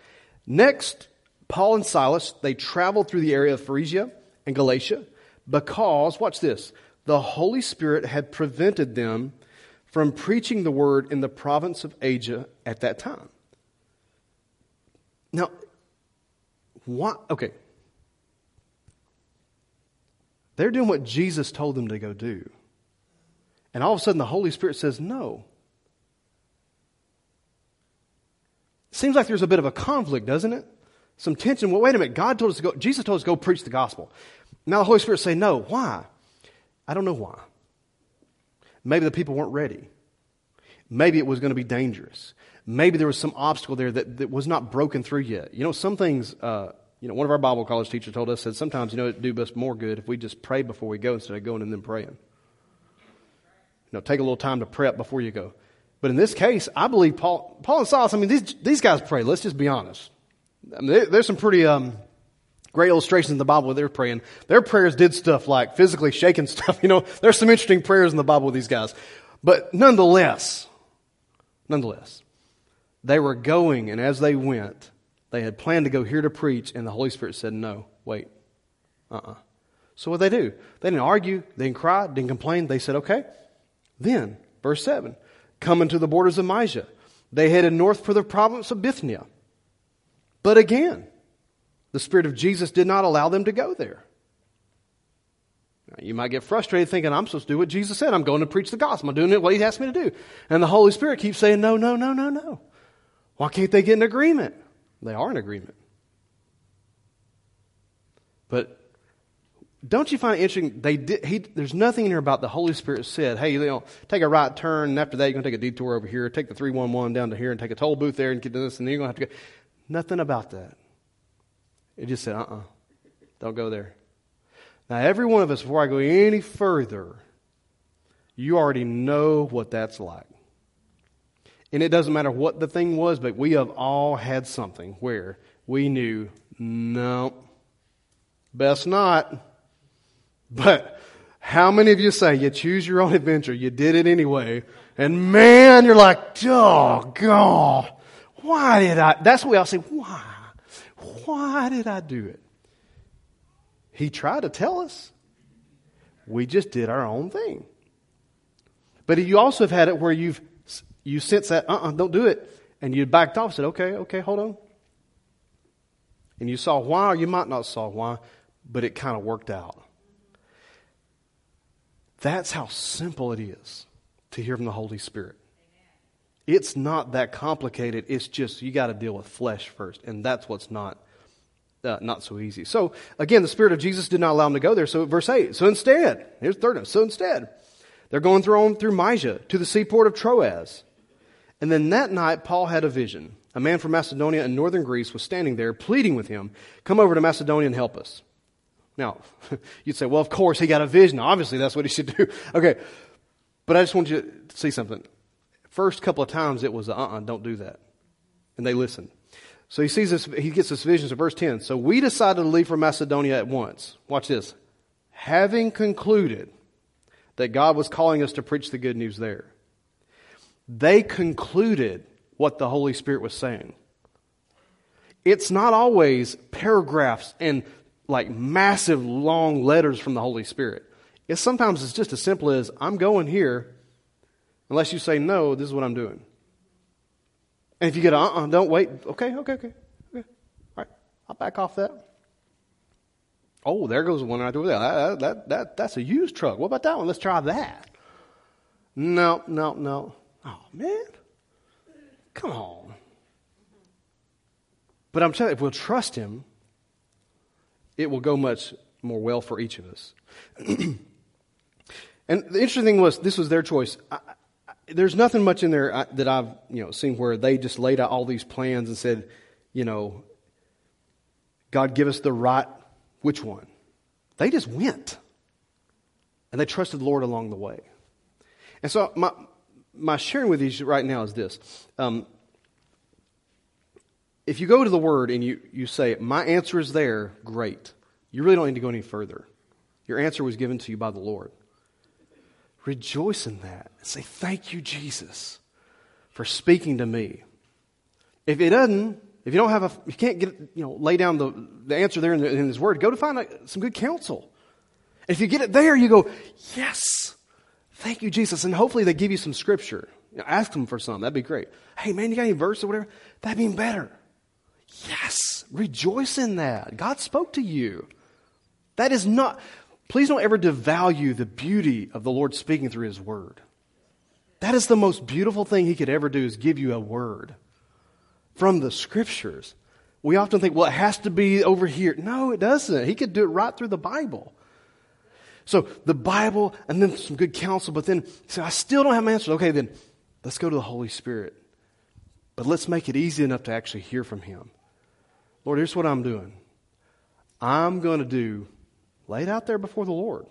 Next, Paul and Silas, they traveled through the area of Phrygia and Galatia because, watch this, the Holy Spirit had prevented them from preaching the word in the province of Asia at that time. Now, what? Okay. They're doing what Jesus told them to go do. And all of a sudden, the Holy Spirit says no. Seems like there's a bit of a conflict, doesn't it? Some tension. Well, wait a minute. God told us to go, Jesus told us to go preach the gospel. Now the Holy Spirit say no. Why? I don't know why. Maybe the people weren't ready. Maybe it was going to be dangerous. Maybe there was some obstacle there that, that was not broken through yet. You know, some things uh, you know, one of our Bible college teachers told us that sometimes, you know, it'd do us more good if we just pray before we go instead of going and then praying. You know, take a little time to prep before you go. But in this case, I believe Paul, Paul and Silas, I mean, these, these guys pray. Let's just be honest. I mean, there's some pretty, um, great illustrations in the Bible where they're praying. Their prayers did stuff like physically shaking stuff. You know, there's some interesting prayers in the Bible with these guys. But nonetheless, nonetheless, they were going, and as they went, they had planned to go here to preach, and the Holy Spirit said, No, wait. Uh uh-uh. uh So what they do? They didn't argue, they didn't cry, didn't complain. They said, Okay. Then, verse 7, coming to the borders of Mysia, they headed north for the province of Bithynia. But again, the Spirit of Jesus did not allow them to go there. Now, you might get frustrated thinking, I'm supposed to do what Jesus said. I'm going to preach the gospel. I'm doing it what He asked me to do. And the Holy Spirit keeps saying, No, no, no, no, no. Why can't they get an agreement? They are in agreement. But don't you find it interesting? They did, he, there's nothing in here about the Holy Spirit said, hey, you know, take a right turn, and after that, you're going to take a detour over here, take the 311 down to here, and take a toll booth there, and get to this, and then you're going to have to go. Nothing about that. It just said, uh uh-uh, uh, do not go there. Now, every one of us, before I go any further, you already know what that's like. And it doesn't matter what the thing was, but we have all had something where we knew, no, best not. But how many of you say you choose your own adventure? You did it anyway. And man, you're like, oh, God, why did I? That's the way I'll say, why? Why did I do it? He tried to tell us. We just did our own thing. But you also have had it where you've you sense that, uh uh-uh, uh, do not do it. And you backed off, said, okay, okay, hold on. And you saw why, or you might not saw why, but it kind of worked out. That's how simple it is to hear from the Holy Spirit. It's not that complicated. It's just you got to deal with flesh first, and that's what's not uh, not so easy. So again, the Spirit of Jesus did not allow him to go there. So verse eight. So instead, here's the third one. So instead, they're going through through Mysia to the seaport of Troas. And then that night, Paul had a vision. A man from Macedonia and northern Greece was standing there pleading with him, Come over to Macedonia and help us. Now, you'd say, Well, of course, he got a vision. Obviously, that's what he should do. Okay. But I just want you to see something. First couple of times, it was, uh uh-uh, uh, don't do that. And they listened. So he sees this, he gets this vision. So verse 10. So we decided to leave for Macedonia at once. Watch this. Having concluded that God was calling us to preach the good news there they concluded what the Holy Spirit was saying. It's not always paragraphs and like massive long letters from the Holy Spirit. It's sometimes it's just as simple as I'm going here. Unless you say no, this is what I'm doing. And if you get uh uh-uh, don't wait. Okay, okay, okay, okay. All right, I'll back off that. Oh, there goes one right over there. That, that, that, that's a used truck. What about that one? Let's try that. No, no, no. Oh, man. Come on. But I'm telling you, if we'll trust Him, it will go much more well for each of us. and the interesting thing was, this was their choice. I, there's nothing much in there that I've you know seen where they just laid out all these plans and said, you know, God give us the right which one. They just went, and they trusted the Lord along the way. And so my my sharing with you right now is this. Um, if you go to the Word and you, you say, My answer is there, great. You really don't need to go any further. Your answer was given to you by the Lord. Rejoice in that and say, Thank you, Jesus, for speaking to me. If it doesn't, if you don't have a, you can't get, you know, lay down the, the answer there in, the, in His Word, go to find a, some good counsel. If you get it there, you go, Yes, Thank you, Jesus. And hopefully they give you some scripture. You know, ask them for some. That'd be great. Hey, man, you got any verse or whatever? That'd be better. Yes. Rejoice in that. God spoke to you. That is not, please don't ever devalue the beauty of the Lord speaking through His Word. That is the most beautiful thing He could ever do is give you a word from the Scriptures. We often think, well, it has to be over here. No, it doesn't. He could do it right through the Bible. So the Bible and then some good counsel, but then say, I still don't have my answers. Okay, then let's go to the Holy Spirit. But let's make it easy enough to actually hear from Him. Lord, here's what I'm doing. I'm going to do, lay it out there before the Lord.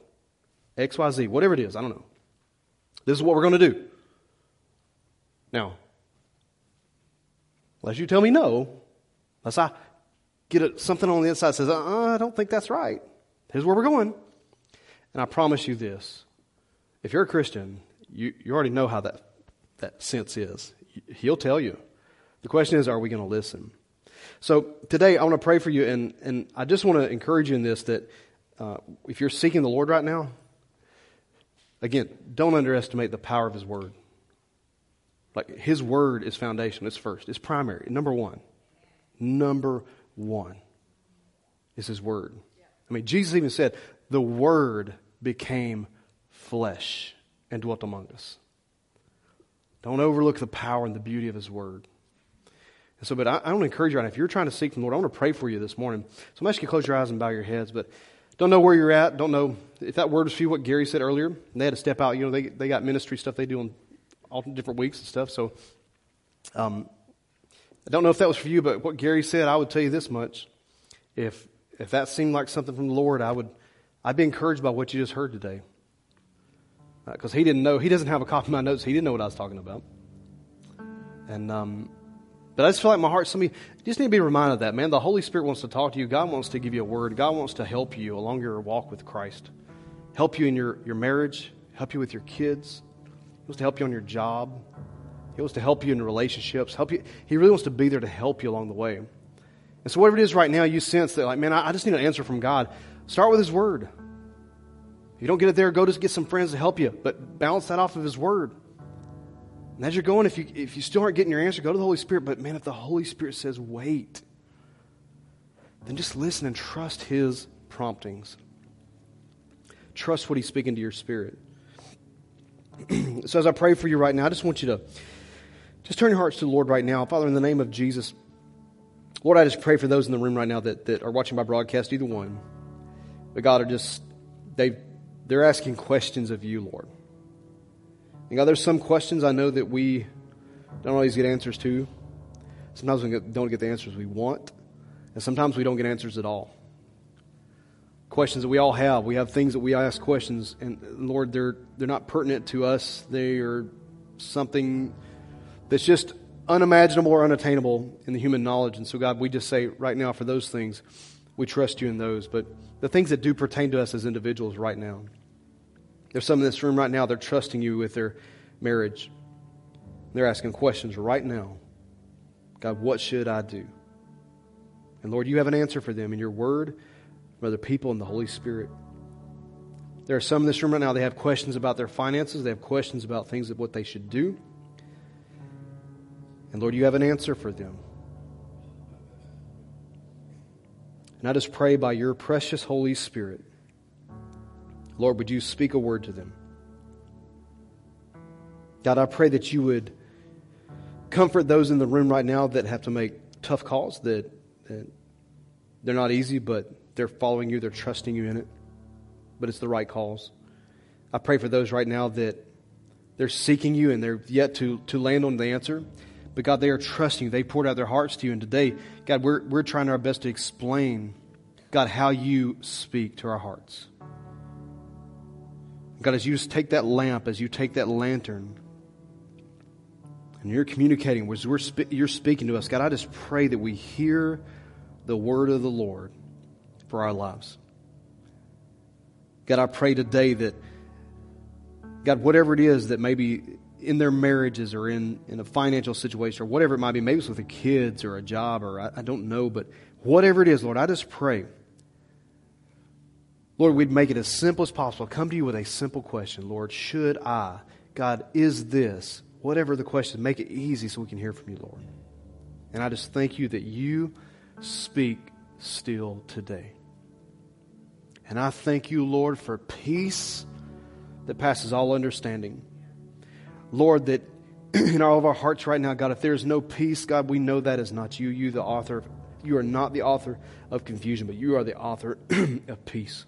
X, Y, Z, whatever it is, I don't know. This is what we're going to do. Now, unless you tell me no, unless I get a, something on the inside that says, uh, I don't think that's right. Here's where we're going. And I promise you this if you're a Christian, you, you already know how that, that sense is. He'll tell you. The question is, are we going to listen? So today, I want to pray for you, and, and I just want to encourage you in this that uh, if you're seeking the Lord right now, again, don't underestimate the power of His Word. Like, His Word is foundational, it's first, it's primary, number one. Number one is His Word. I mean, Jesus even said, the Word became flesh and dwelt among us. Don't overlook the power and the beauty of His Word. And so, but I, I want to encourage you right now. If you're trying to seek the Lord, I want to pray for you this morning. So I'm asking you to close your eyes and bow your heads. But don't know where you're at. Don't know if that word was for you, what Gary said earlier. They had to step out. You know, they, they got ministry stuff they do on all different weeks and stuff. So um, I don't know if that was for you, but what Gary said, I would tell you this much. If, if that seemed like something from the Lord, I would, I'd be encouraged by what you just heard today. Because uh, he didn't know, he doesn't have a copy of my notes. He didn't know what I was talking about. And, um, but I just feel like my heart, somebody just need to be reminded of that, man. The Holy Spirit wants to talk to you. God wants to give you a word. God wants to help you along your walk with Christ. Help you in your, your marriage, help you with your kids. He wants to help you on your job. He wants to help you in relationships. Help you. He really wants to be there to help you along the way. And so, whatever it is right now, you sense that, like, man, I, I just need an answer from God. Start with His Word. If you don't get it there, go just get some friends to help you, but balance that off of His Word. And as you're going, if you, if you still aren't getting your answer, go to the Holy Spirit. But man, if the Holy Spirit says wait, then just listen and trust His promptings. Trust what He's speaking to your spirit. so as I pray for you right now, I just want you to just turn your hearts to the Lord right now. Father, in the name of Jesus, Lord, I just pray for those in the room right now that, that are watching my broadcast, either one. But God, are just, they, they're asking questions of you, Lord. And God, there's some questions I know that we don't always get answers to. Sometimes we don't get the answers we want, and sometimes we don't get answers at all. Questions that we all have. We have things that we ask questions, and Lord, they're, they're not pertinent to us. They are something that's just unimaginable or unattainable in the human knowledge. And so, God, we just say right now for those things, we trust you in those. But the things that do pertain to us as individuals right now, there's some in this room right now, they're trusting you with their marriage. They're asking questions right now God, what should I do? And Lord, you have an answer for them in your word, from other people, and the Holy Spirit. There are some in this room right now, they have questions about their finances, they have questions about things of what they should do. And Lord, you have an answer for them. And I just pray by your precious Holy Spirit Lord, would you speak a word to them? God, I pray that you would comfort those in the room right now that have to make tough calls, that, that they're not easy, but they're following you, they're trusting you in it, but it's the right calls. I pray for those right now that they're seeking you and they're yet to, to land on the answer. But God, they are trusting you. They poured out their hearts to you. And today, God, we're, we're trying our best to explain, God, how you speak to our hearts. God, as you take that lamp, as you take that lantern, and you're communicating, we're you're speaking to us, God, I just pray that we hear the word of the Lord for our lives. God, I pray today that, God, whatever it is that maybe in their marriages or in, in a financial situation or whatever it might be, maybe it's with the kids or a job or I, I don't know, but whatever it is, Lord, I just pray Lord, we'd make it as simple as possible. Come to you with a simple question. Lord, should I? God, is this? Whatever the question, make it easy so we can hear from you, Lord. And I just thank you that you speak still today. And I thank you, Lord, for peace that passes all understanding. Lord, that in all of our hearts right now, God, if there's no peace, God, we know that is not you. You, the author, you are not the author of confusion, but you are the author of peace.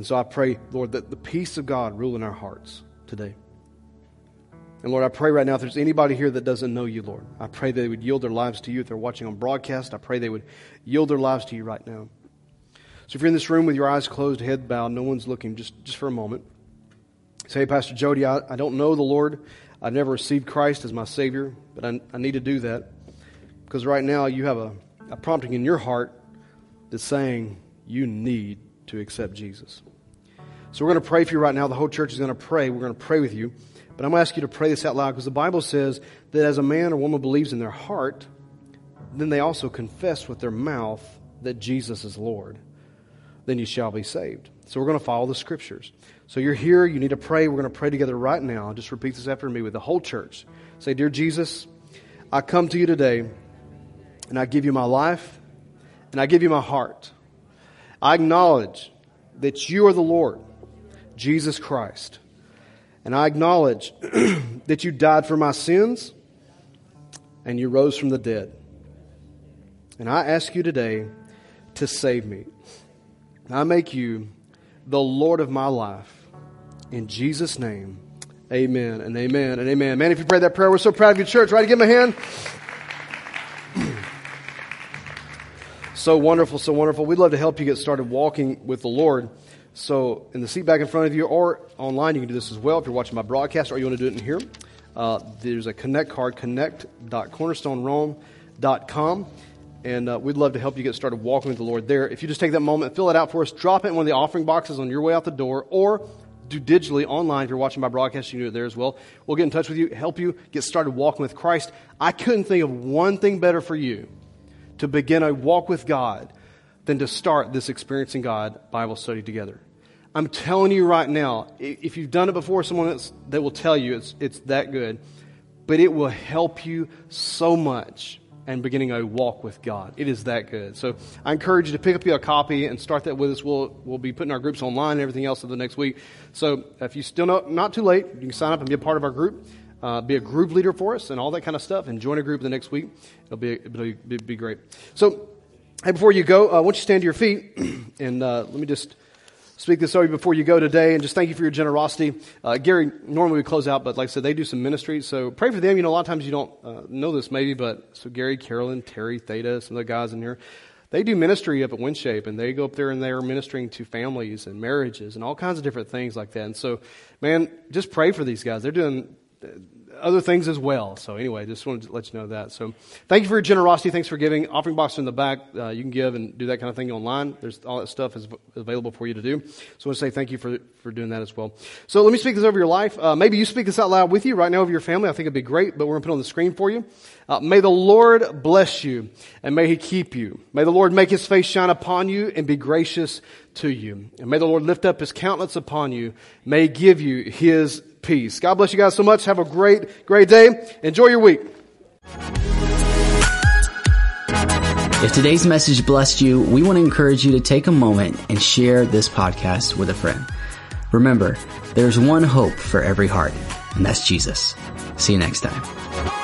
And so I pray, Lord, that the peace of God rule in our hearts today. And Lord, I pray right now if there's anybody here that doesn't know you, Lord, I pray they would yield their lives to you. If they're watching on broadcast, I pray they would yield their lives to you right now. So if you're in this room with your eyes closed, head bowed, no one's looking, just, just for a moment. Say, Pastor Jody, I, I don't know the Lord. I've never received Christ as my Savior, but I, I need to do that. Because right now you have a, a prompting in your heart that's saying you need to accept Jesus. So we're going to pray for you right now. The whole church is going to pray. We're going to pray with you. But I'm going to ask you to pray this out loud because the Bible says that as a man or woman believes in their heart, then they also confess with their mouth that Jesus is Lord. Then you shall be saved. So we're going to follow the scriptures. So you're here, you need to pray. We're going to pray together right now. Just repeat this after me with the whole church. Say, Dear Jesus, I come to you today and I give you my life and I give you my heart. I acknowledge that you are the Lord, Jesus Christ. And I acknowledge that you died for my sins and you rose from the dead. And I ask you today to save me. I make you the Lord of my life. In Jesus' name, amen and amen and amen. Man, if you prayed that prayer, we're so proud of you, church. Right? Give me a hand. So wonderful, so wonderful. We'd love to help you get started walking with the Lord. So, in the seat back in front of you or online, you can do this as well if you're watching my broadcast or you want to do it in here. Uh, there's a connect card, connect.cornerstonerome.com. And uh, we'd love to help you get started walking with the Lord there. If you just take that moment, fill it out for us, drop it in one of the offering boxes on your way out the door, or do digitally online. If you're watching my broadcast, you can do it there as well. We'll get in touch with you, help you get started walking with Christ. I couldn't think of one thing better for you to begin a walk with God than to start this Experiencing God Bible study together. I'm telling you right now, if you've done it before, someone that will tell you it's, it's that good, but it will help you so much and beginning a walk with God. It is that good. So I encourage you to pick up your copy and start that with us. We'll, we'll be putting our groups online and everything else over the next week. So if you still know, not too late, you can sign up and be a part of our group. Uh, be a group leader for us and all that kind of stuff and join a group the next week. It'll be, it'll be, be great. So, hey, before you go, uh, why don't you stand to your feet and uh, let me just speak this over you before you go today and just thank you for your generosity. Uh, Gary, normally we close out, but like I said, they do some ministry. So pray for them. You know, a lot of times you don't uh, know this maybe, but so Gary, Carolyn, Terry, Theta, some of the guys in here, they do ministry up at WinShape and they go up there and they're ministering to families and marriages and all kinds of different things like that. And so, man, just pray for these guys. They're doing other things as well. So anyway, just wanted to let you know that. So thank you for your generosity. Thanks for giving. Offering box in the back. Uh, you can give and do that kind of thing online. There's all that stuff is available for you to do. So I want to say thank you for, for doing that as well. So let me speak this over your life. Uh, maybe you speak this out loud with you right now over your family. I think it'd be great, but we're going to put on the screen for you. Uh, may the Lord bless you and may he keep you. May the Lord make his face shine upon you and be gracious to you. And may the Lord lift up his countenance upon you. May give you his peace. God bless you guys so much. Have a great, great day. Enjoy your week. If today's message blessed you, we want to encourage you to take a moment and share this podcast with a friend. Remember, there's one hope for every heart, and that's Jesus. See you next time.